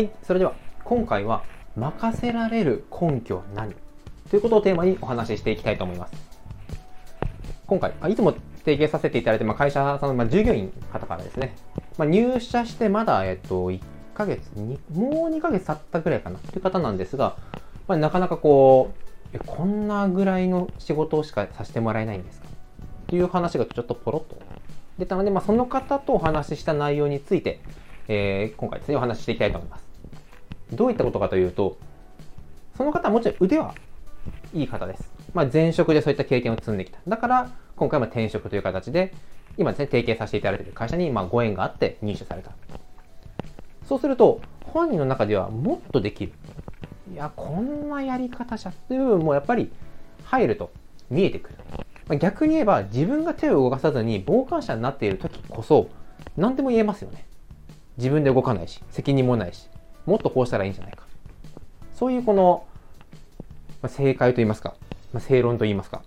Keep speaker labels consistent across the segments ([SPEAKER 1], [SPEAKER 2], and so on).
[SPEAKER 1] はい、それでは今回は任せられる根拠は何？ということをテーマにお話ししていきたいと思います。今回、いつも提携させていただいて、まあ、会社さんの、まあ、従業員の方からですね、まあ、入社してまだ、えっと、1ヶ月に、もう2ヶ月経ったぐらいかなという方なんですが、まあ、なかなかこう、こんなぐらいの仕事しかさせてもらえないんですか？という話がちょっとポロッと出たので、まあ、その方とお話しした内容について、えー、今回ですね、お話ししていきたいと思います。どういったことかというと、その方はもちろん腕はいい方です。まあ、前職でそういった経験を積んできた。だから、今回も転職という形で、今ですね、提携させていただいている会社にまあご縁があって入社された。そうすると、本人の中ではもっとできる。いや、こんなやり方じゃっていう部分もやっぱり入ると見えてくる。まあ、逆に言えば、自分が手を動かさずに傍観者になっている時こそ、何でも言えますよね。自分で動かないし、責任もないし、もっとこうしたらいいんじゃないか。そういうこの、まあ、正解と言いますか、まあ、正論と言いますか。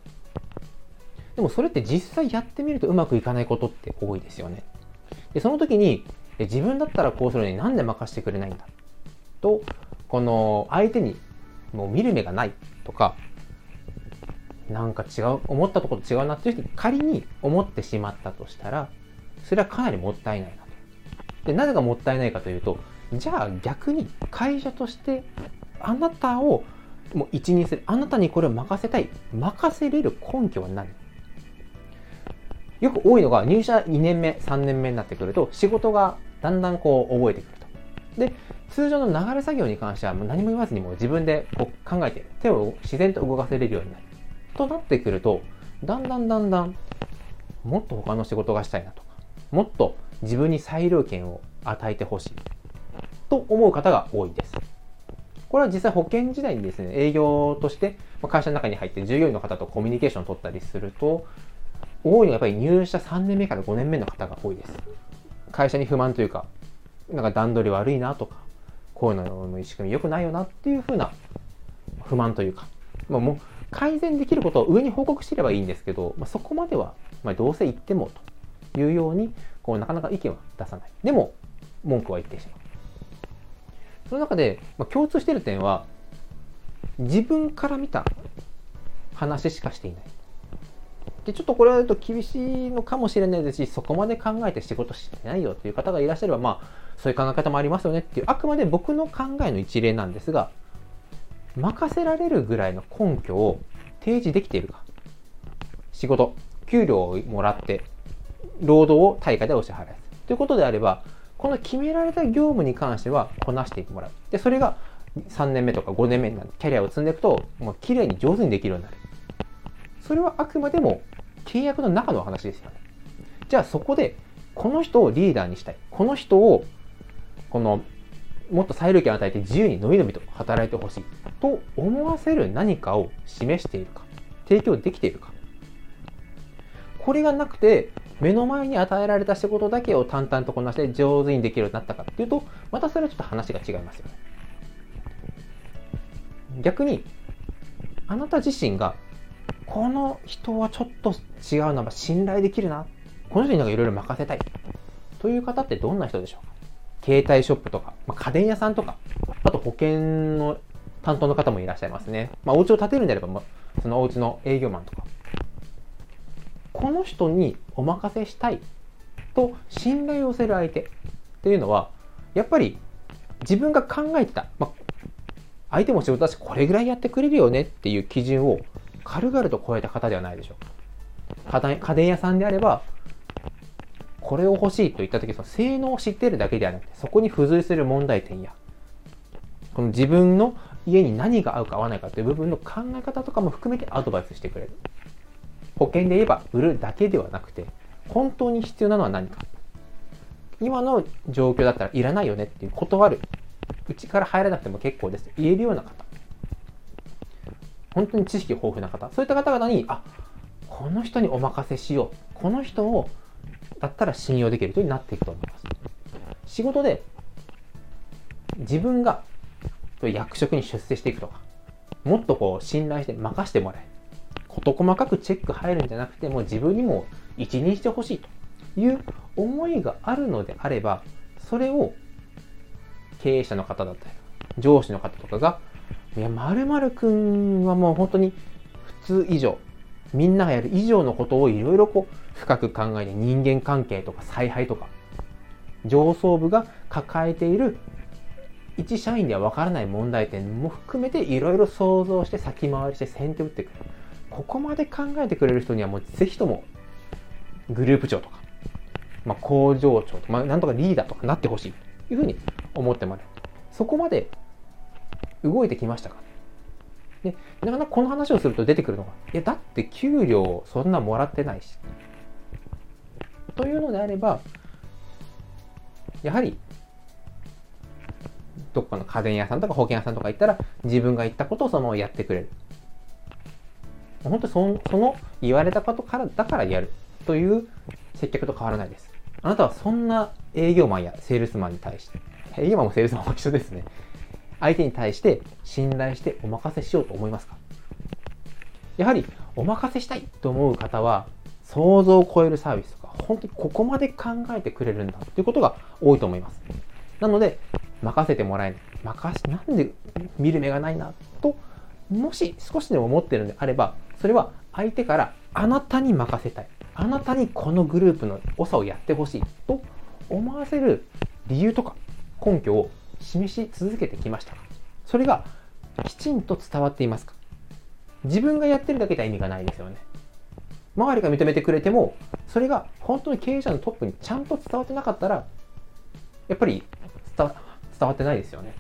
[SPEAKER 1] でもそれって実際やってみるとうまくいかないことって多いですよね。で、その時に、自分だったらこうするのになんで任せてくれないんだ？と、この相手にもう見る目がないとか、なんか違う、思ったところと違うなっていう人に仮に思ってしまったとしたら、それはかなりもったいないなと。で、なぜがもったいないかというと、じゃあ逆に会社としてあなたをもう一任する。あなたにこれを任せたい。任せれる根拠は何？よく多いのが入社2年目、3年目になってくると仕事がだんだんこう覚えてくると。で、通常の流れ作業に関してはもう何も言わずにも自分でこう考えて手を自然と動かせれるようになる。となってくると、だんだんだんだんもっと他の仕事がしたいなとか、もっと自分に裁量権を与えてほしいと思う方が多いです。これは実際保険時代にですね、営業として会社の中に入って従業員の方とコミュニケーションを取ったりすると、多いのはやっぱり入社3年目から5年目の方が多いです。会社に不満というか、なんか段取り悪いなとか、こういうのの仕組み良くないよなっていうふうな不満というか、まあ、もう改善できることを上に報告してればいいんですけど、まあ、そこまでは、ま、どうせ言ってもというように、こうなかなか意見は出さない。でも、文句は言ってしまう。その中で、まあ、共通している点は、自分から見た話しかしていない。で、ちょっとこれはと厳しいのかもしれないですし、そこまで考えて仕事してないよという方がいらっしゃれば、まあ、そういう考え方もありますよねっていう、あくまで僕の考えの一例なんですが、任せられるぐらいの根拠を提示できているか。仕事、給料をもらって、労働を対価でお支払いする。ということであれば、この決められた業務に関してはこなしてもらう。で、それが3年目とか5年目になるキャリアを積んでいくと、もう綺麗に上手にできるようになる。それはあくまでも契約の中の話ですよね。じゃあそこで、この人をリーダーにしたい。この人を、この、もっと裁量権を与えて自由にのびのびと働いてほしい。と思わせる何かを示しているか。提供できているか。これがなくて、目の前に与えられた仕事だけを淡々とこなして上手にできるようになったかっていうと、またそれはちょっと話が違いますよね。逆に、あなた自身が、この人はちょっと違うな、信頼できるな、この人になんかいろいろ任せたいという方ってどんな人でしょうか？携帯ショップとか、まあ、家電屋さんとか、あと保険の担当の方もいらっしゃいますね。まあ、お家を建てるんであれば、まあ、そのお家の営業マンとか、この人にお任せしたいと信頼を寄せる相手っていうのはやっぱり自分が考えてた、まあ、相手も仕事だしこれぐらいやってくれるよねっていう基準を軽々と超えた方ではないでしょう。家電屋さんであればこれを欲しいと言った時その性能を知ってるだけではなくてそこに付随する問題点やこの自分の家に何が合うか合わないかという部分の考え方とかも含めてアドバイスしてくれる。保険で言えば売るだけではなくて、本当に必要なのは何か。今の状況だったらいらないよねっていう断る。うちから入らなくても結構です。言えるような方。本当に知識豊富な方。そういった方々に、あ、この人にお任せしよう。この人を、だったら信用できるというになっていくと思います。仕事で、自分が役職に出世していくとか、もっとこう信頼して任せてもらえる。事細かくチェック入るんじゃなくても自分にも一任してほしいという思いがあるのであればそれを経営者の方だったり、上司の方とかが、いや、〇〇くんはもう本当に普通以上、みんながやる以上のことをいろいろこう深く考えて人間関係とか采配とか上層部が抱えている一社員ではわからない問題点も含めていろいろ想像して先回りして先手打っていくここまで考えてくれる人にはもうぜひともグループ長とか、まあ、工場長とか、まあ、なんとかリーダーとかなってほしいというふうに思ってもらえるそこまで動いてきましたか？でなかなかこの話をすると出てくるのがいやだって給料そんなもらってないし。というのであればやはりどっかの家電屋さんとか保険屋さんとか行ったら自分が言ったことをそのままやってくれる。本当そその言われたことからだからやるという接客と変わらないです。あなたはそんな営業マンやセールスマンに対して営業マンもセールスマンも一緒ですね。相手に対して信頼してお任せしようと思いますか？やはりお任せしたいと思う方は想像を超えるサービスとか本当にここまで考えてくれるんだということが多いと思います。なので任せてもらえない。任しなんで見る目がないなともし少しでも思ってるんであればそれは相手からあなたに任せたい。あなたにこのグループの長をやってほしいと思わせる理由とか根拠を示し続けてきました。それがきちんと伝わっていますか？自分がやってるだけでは意味がないですよね。周りが認めてくれてもそれが本当に経営者のトップにちゃんと伝わってなかったらやっぱり伝わってないですよね。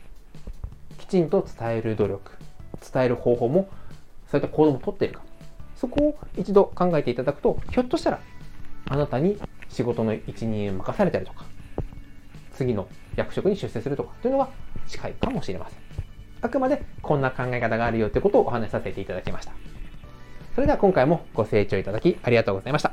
[SPEAKER 1] きちんと伝える努力伝える方法もそういった行動もとっているか。そこを一度考えていただくとひょっとしたらあなたに仕事の一任を任されたりとか次の役職に出世するとかというのが近いかもしれません。あくまでこんな考え方があるよということをお話しさせていただきました。それでは今回もご清聴いただきありがとうございました。